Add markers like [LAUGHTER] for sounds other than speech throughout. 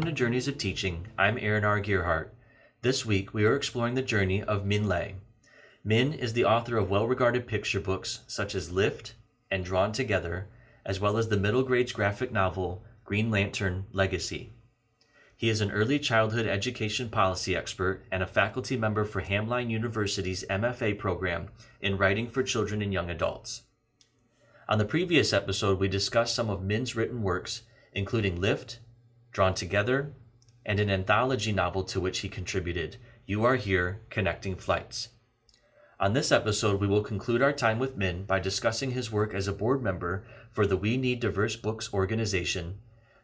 Welcome to Journeys of Teaching. I'm Aaron R. Gierhart. This week we are exploring the journey of Minh Lê. Minh is the author of well regarded picture books such as Lift and Drawn Together, as well as the middle grades graphic novel Green Lantern Legacy. He is an early childhood education policy expert and a faculty member for Hamline University's MFA program in writing for children and young adults. On the previous episode, we discussed some of Minh's written works, including Lift, Drawn Together, and an anthology novel to which he contributed, You Are Here Connecting Flights. On this episode, we will conclude our time with Minh by discussing his work as a board member for the We Need Diverse Books organization,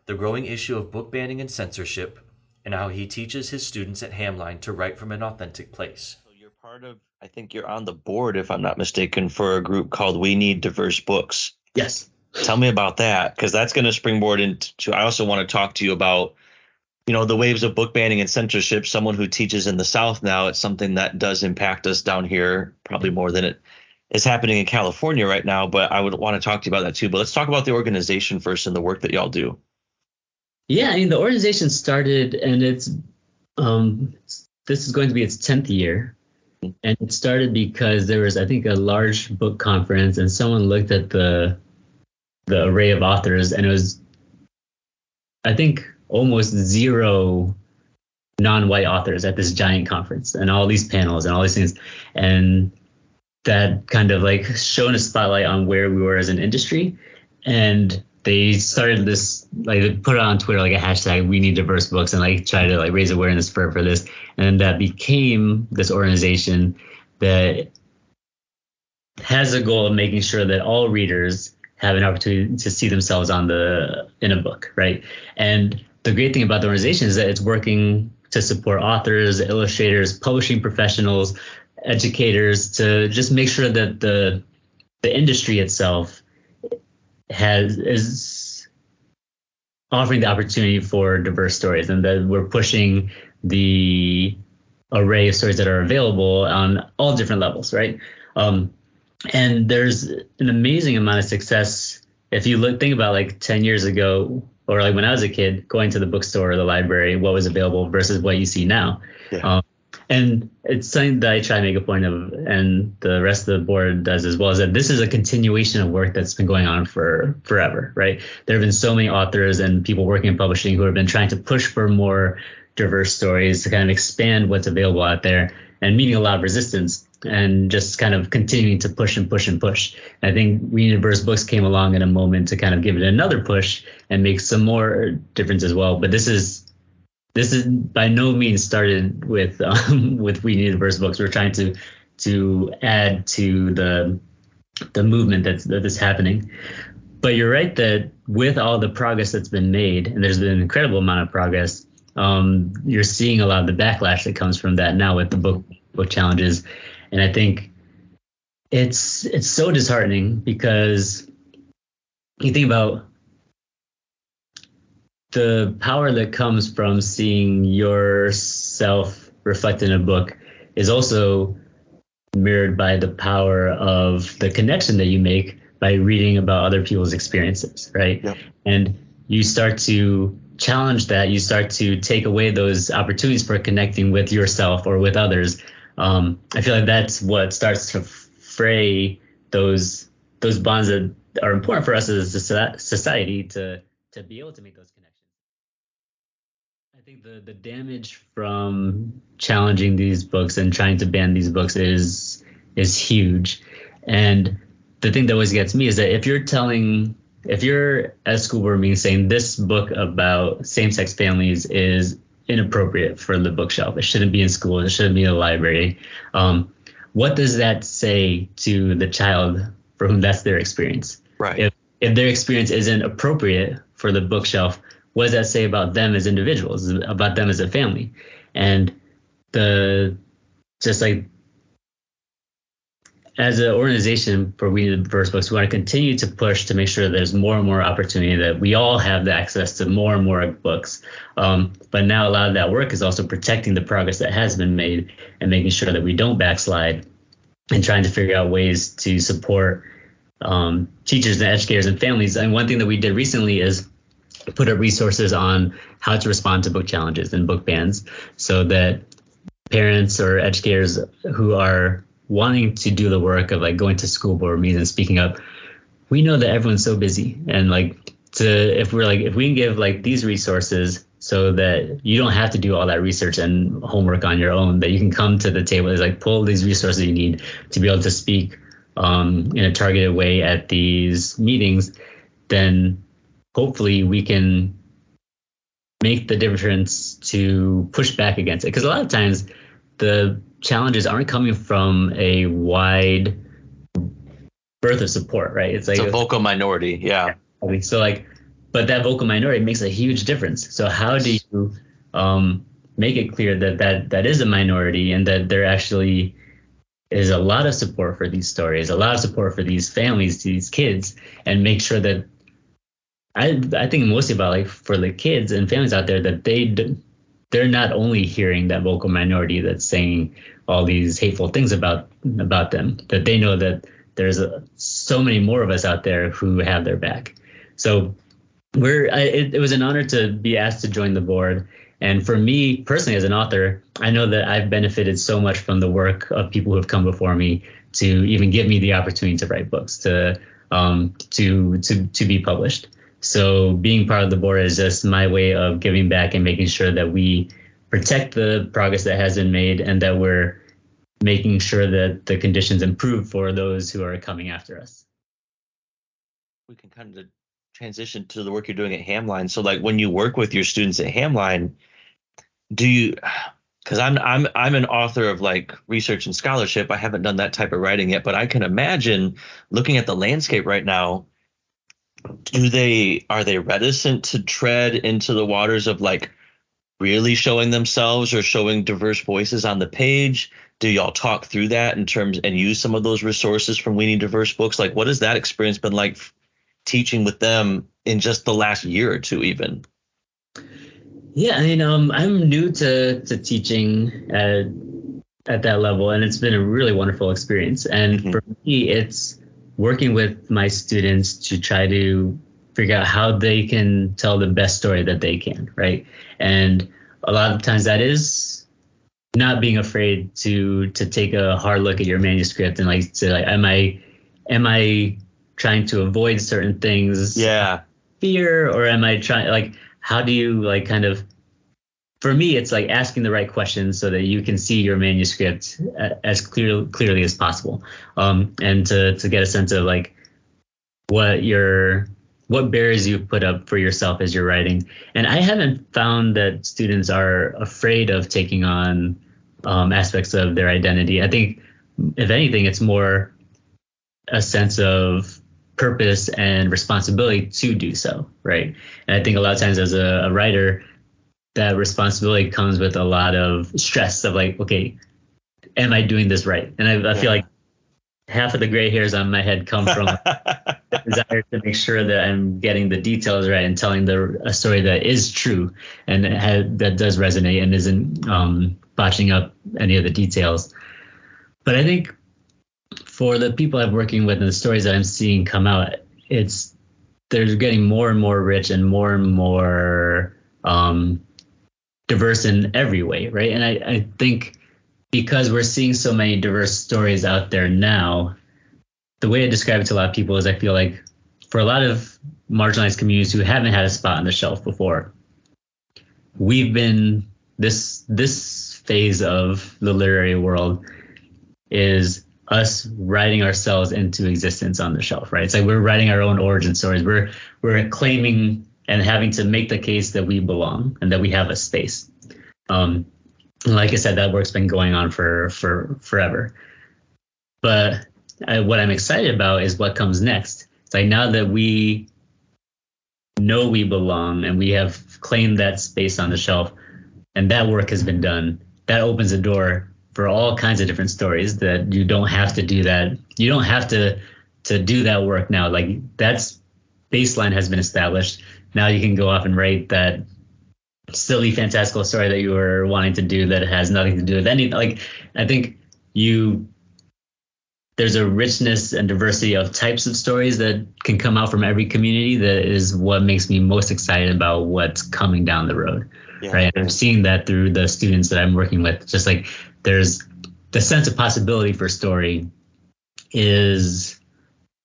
the growing issue of book banning and censorship, and how he teaches his students at Hamline to write from an authentic place. So you're part of, I think you're on the board, if I'm not mistaken, for a group called We Need Diverse Books. Yes. Tell me about that, because that's going to springboard into. I also want to talk to you about you know the waves of book banning and censorship. Someone who teaches in the south now it's something that does impact us down here probably more than it is happening in california right now but i would want to talk to you about that too. But let's talk about the organization first and the work that y'all do. Yeah i mean the organization started and it's um this is going to be its 10th year. And it started because there was i think a large book conference and someone looked at the the array of authors and it was i think almost zero non-white authors at this giant conference and all these panels and all these things and that kind of like shone a spotlight on where we were as an industry and they started this like they put it on twitter like a hashtag we need diverse books and like try to like raise awareness for for this and that became this organization that has a goal of making sure that all readers have an opportunity to see themselves on the in a book right and the great thing about the organization is that it's working to support authors, illustrators, publishing professionals, educators to just make sure that the the industry itself has is offering the opportunity for diverse stories and that we're pushing the array of stories that are available on all different levels, right? Um, and there's an amazing amount of success if you look think about like 10 years ago or like when I was a kid, going to the bookstore or the library, what was available versus what you see now. Yeah. Um, and it's something that I try to make a point of, and the rest of the board does as well, is that this is a continuation of work that's been going on for forever, right? There have been so many authors and people working in publishing who have been trying to push for more diverse stories to kind of expand what's available out there and meeting a lot of resistance and just kind of continuing to push and push and push. I think We Need Diverse Books came along in a moment to kind of give it another push and make some more difference as well. But this is this is by no means started with [LAUGHS] um, with We Need Diverse Books. We're trying to to add to the the movement that's that's happening. But you're right that with all the progress that's been made, and there's been an incredible amount of progress, um, you're seeing a lot of the backlash that comes from that now with the book book challenges and I think it's it's so disheartening because you think about the power that comes from seeing yourself reflected in a book is also mirrored by the power of the connection that you make by reading about other people's experiences, right? Yep. And you start to challenge that, you start to take away those opportunities for connecting with yourself or with others um, I feel like that's what starts to fray those those bonds that are important for us as a society to to be able to make those connections. I think the the damage from challenging these books and trying to ban these books is is huge. And the thing that always gets me is that if you're telling if you're at school board meeting saying this book about same-sex families is inappropriate for the bookshelf. It shouldn't be in school. It shouldn't be in the library. Um, what does that say to the child for whom that's their experience? Right. If if their experience isn't appropriate for the bookshelf, what does that say about them as individuals, about them as a family? And the just like as an organization for We Need Diverse Books, we want to continue to push to make sure there's more and more opportunity that we all have the access to more and more books. Um, but now a lot of that work is also protecting the progress that has been made and making sure that we don't backslide and trying to figure out ways to support um, teachers and educators and families. And one thing that we did recently is put up resources on how to respond to book challenges and book bans so that parents or educators who are wanting to do the work of like going to school board meetings and speaking up we know that everyone's so busy. And like to if we're like if we can give like these resources so that you don't have to do all that research and homework on your own that you can come to the table is like pull these resources you need to be able to speak um, in a targeted way at these meetings then hopefully we can make the difference to push back against it. Because a lot of times the challenges aren't coming from a wide berth of support right? It's like it's a vocal minority yeah. I mean so like but that vocal minority makes a huge difference. So how do you um, make it clear that that that is a minority and that there actually is a lot of support for these stories a lot of support for these families these kids and make sure that I I think mostly about like for the kids and families out there that they they're not only hearing that vocal minority that's saying all these hateful things about about them that they know that there's a, so many more of us out there who have their back. So we're I, it, it was an honor to be asked to join the board. And for me personally, as an author, I know that I've benefited so much from the work of people who have come before me to even give me the opportunity to write books, to um, to to to be published. So being part of the board is just my way of giving back and making sure that we protect the progress that has been made and that we're making sure that the conditions improve for those who are coming after us. We can kind of transition to the work you're doing at Hamline. So like when you work with your students at Hamline, do you because I'm I'm I'm an author of like research and scholarship. I haven't done that type of writing yet, but I can imagine looking at the landscape right now do they are they reticent to tread into the waters of like really showing themselves or showing diverse voices on the page? Do y'all talk through that in terms and use some of those resources from we need diverse books? Like what has that experience been like teaching with them in just the last year or two even? Yeah i mean um, i'm new to to teaching at at that level and it's been a really wonderful experience. And mm-hmm. for me it's working with my students to try to figure out how they can tell the best story that they can, right? And a lot of times that is not being afraid to to take a hard look at your manuscript and like say like am I am I trying to avoid certain things? Yeah. Fear or am I trying like how do you like kind of for me, it's like asking the right questions so that you can see your manuscript as clear, clearly as possible, um, and to to get a sense of like what your what barriers you put up for yourself as you're writing. And I haven't found that students are afraid of taking on um, aspects of their identity. I think, if anything, it's more a sense of purpose and responsibility to do so, right? And I think a lot of times as a, a writer, that responsibility comes with a lot of stress of like, okay, am I doing this right? And I, I feel like half of the gray hairs on my head come from [LAUGHS] the desire to make sure that I'm getting the details right and telling the a story that is true and that, that does resonate and isn't um, botching up any of the details. But I think for the people I'm working with and the stories that I'm seeing come out, it's they're getting more and more rich and more and more um, diverse in every way, right? And I, I think because we're seeing so many diverse stories out there now, the way I describe it to a lot of people is I feel like for a lot of marginalized communities who haven't had a spot on the shelf before, we've been this this phase of the literary world is us writing ourselves into existence on the shelf, right? It's like we're writing our own origin stories. We're we're claiming and having to make the case that we belong and that we have a space. Um, like I said, that work's been going on for for forever. But I, what I'm excited about is what comes next. It's like now that we know we belong and we have claimed that space on the shelf, and that work has been done. That opens the door for all kinds of different stories that you don't have to do that. You don't have to to do that work now. Like that's baseline has been established now you can go off and write that silly fantastical story that you were wanting to do that has nothing to do with anything like i think you there's a richness and diversity of types of stories that can come out from every community that is what makes me most excited about what's coming down the road yeah. right and i'm seeing that through the students that i'm working with just like there's the sense of possibility for story is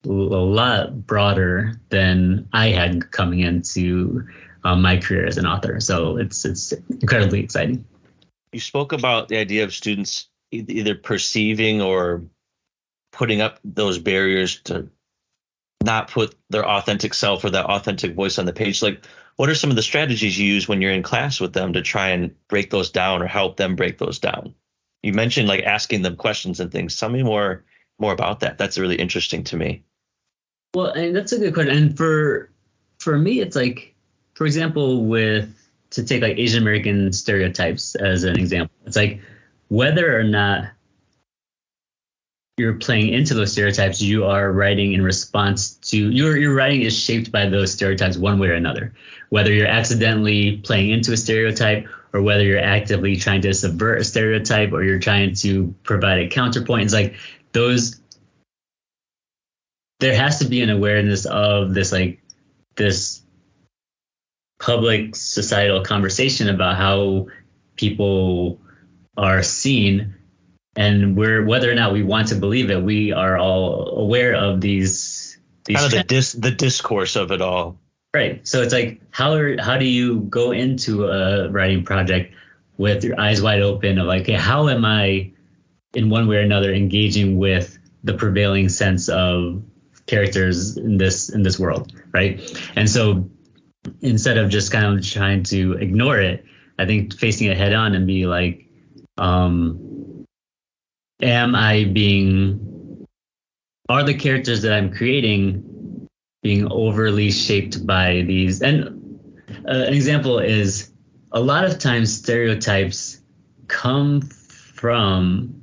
a lot broader than i had coming into um, my career as an author. So it's it's incredibly exciting. You spoke about the idea of students either perceiving or putting up those barriers to not put their authentic self or that authentic voice on the page. Like what are some of the strategies you use when you're in class with them to try and break those down or help them break those down? You mentioned like asking them questions and things. Tell me more more about that. That's really interesting to me well and that's a good question and for for me it's like for example with to take like asian american stereotypes as an example it's like whether or not you're playing into those stereotypes, you are writing in response to your your writing is shaped by those stereotypes one way or another. Whether you're accidentally playing into a stereotype or whether you're actively trying to subvert a stereotype or you're trying to provide a counterpoint, it's like those there has to be an awareness of this like this public societal conversation about how people are seen and we're whether or not we want to believe it, we are all aware of these. these kind of the dis the discourse of it all. Right. So it's like how are, how do you go into a writing project with your eyes wide open of like, okay, how am I in one way or another engaging with the prevailing sense of characters in this in this world, right? And so instead of just kind of trying to ignore it, I think facing it head on and be like, um, am I being are the characters that I'm creating being overly shaped by these and uh, an example is a lot of times stereotypes come from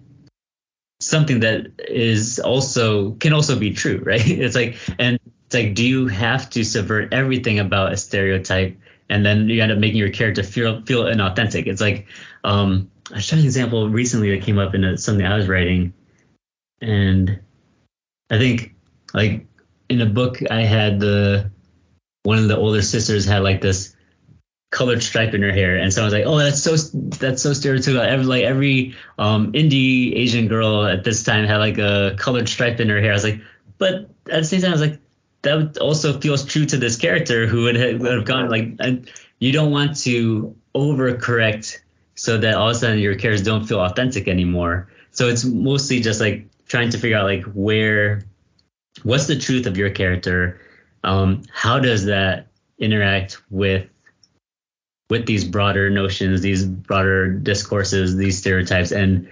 something that is also can also be true [LAUGHS] right? It's like and it's like do you have to subvert everything about a stereotype and then you end up making your character feel feel inauthentic? It's like um I trying an example recently that came up in a, something I was writing, and I think like in a book I had the one of the older sisters had like this colored stripe in her hair, and so I was like, oh, that's so that's so stereotypical. Every like every um, indie Asian girl at this time had like a colored stripe in her hair. I was like, but at the same time, I was like, that also feels true to this character who would have, would have gone like, and you don't want to overcorrect so that all of a sudden your characters don't feel authentic anymore. So it's mostly just like trying to figure out like where, what's the truth of your character? Um, how does that interact with with these broader notions, these broader discourses, these stereotypes, and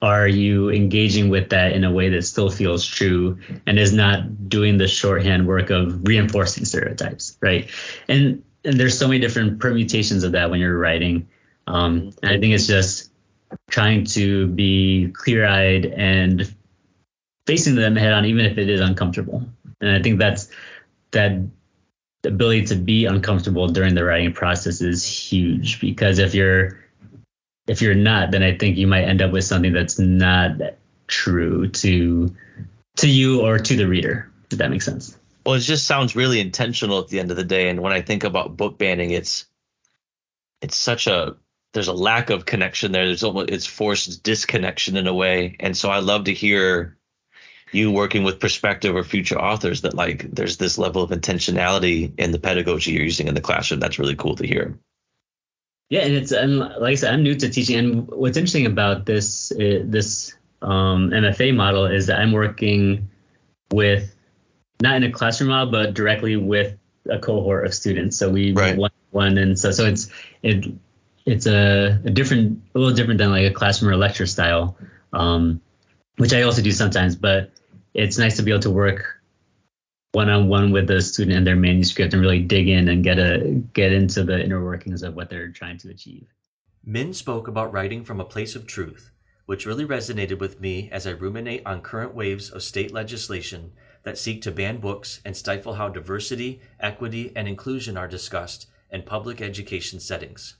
are you engaging with that in a way that still feels true and is not doing the shorthand work of reinforcing stereotypes, right? And and there's so many different permutations of that when you're writing. Um, and I think it's just trying to be clear eyed and facing them head on, even if it is uncomfortable. And I think that's that ability to be uncomfortable during the writing process is huge because if you're if you're not, then I think you might end up with something that's not true to to you or to the reader. Does that make sense? Well, it just sounds really intentional at the end of the day. And when I think about book banning, it's it's such a there's a lack of connection there. There's almost it's forced disconnection in a way. And so I love to hear you working with prospective or future authors that like there's this level of intentionality in the pedagogy you're using in the classroom. That's really cool to hear. Yeah, and it's and like I said, I'm new to teaching, and what's interesting about this uh, this um, MFA model is that I'm working with not in a classroom model, but directly with a cohort of students. So we right. one one, and so so it's it it's a, a, different, a little different than like a classroom or lecture style, um, which I also do sometimes. But it's nice to be able to work one on one with the student and their manuscript and really dig in and get a get into the inner workings of what they're trying to achieve. Minh spoke about writing from a place of truth, which really resonated with me as I ruminate on current waves of state legislation that seek to ban books and stifle how diversity, equity, and inclusion are discussed in public education settings.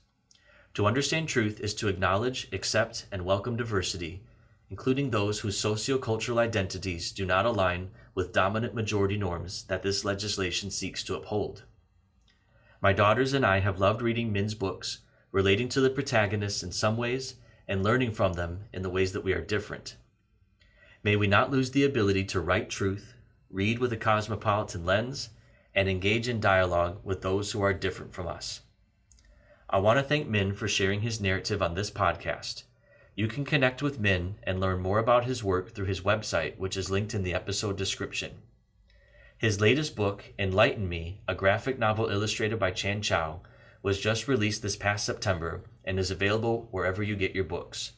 To understand truth is to acknowledge, accept, and welcome diversity, including those whose sociocultural identities do not align with dominant majority norms that this legislation seeks to uphold. My daughters and I have loved reading Minh's books, relating to the protagonists in some ways and learning from them in the ways that we are different. May we not lose the ability to write truth, read with a cosmopolitan lens, and engage in dialogue with those who are different from us. I want to thank Minh for sharing his narrative on this podcast. You can connect with Minh and learn more about his work through his website, which is linked in the episode description. His latest book, Enlighten Me, a graphic novel illustrated by Chan Chau, was just released this past September and is available wherever you get your books.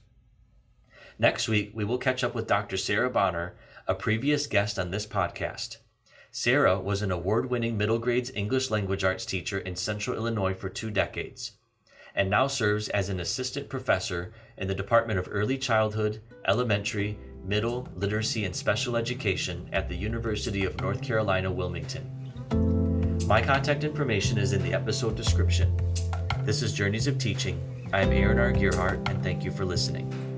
Next week, we will catch up with Dr. Sarah Bonner, a previous guest on this podcast. Sarah was an award winning middle grades English language arts teacher in central Illinois for two decades, and now serves as an assistant professor in the Department of Early Childhood, Elementary, Middle, Literacy, and Special Education at the University of North Carolina, Wilmington. My contact information is in the episode description. This is Journeys of Teaching. I am Aaron R. Gierhart, and thank you for listening.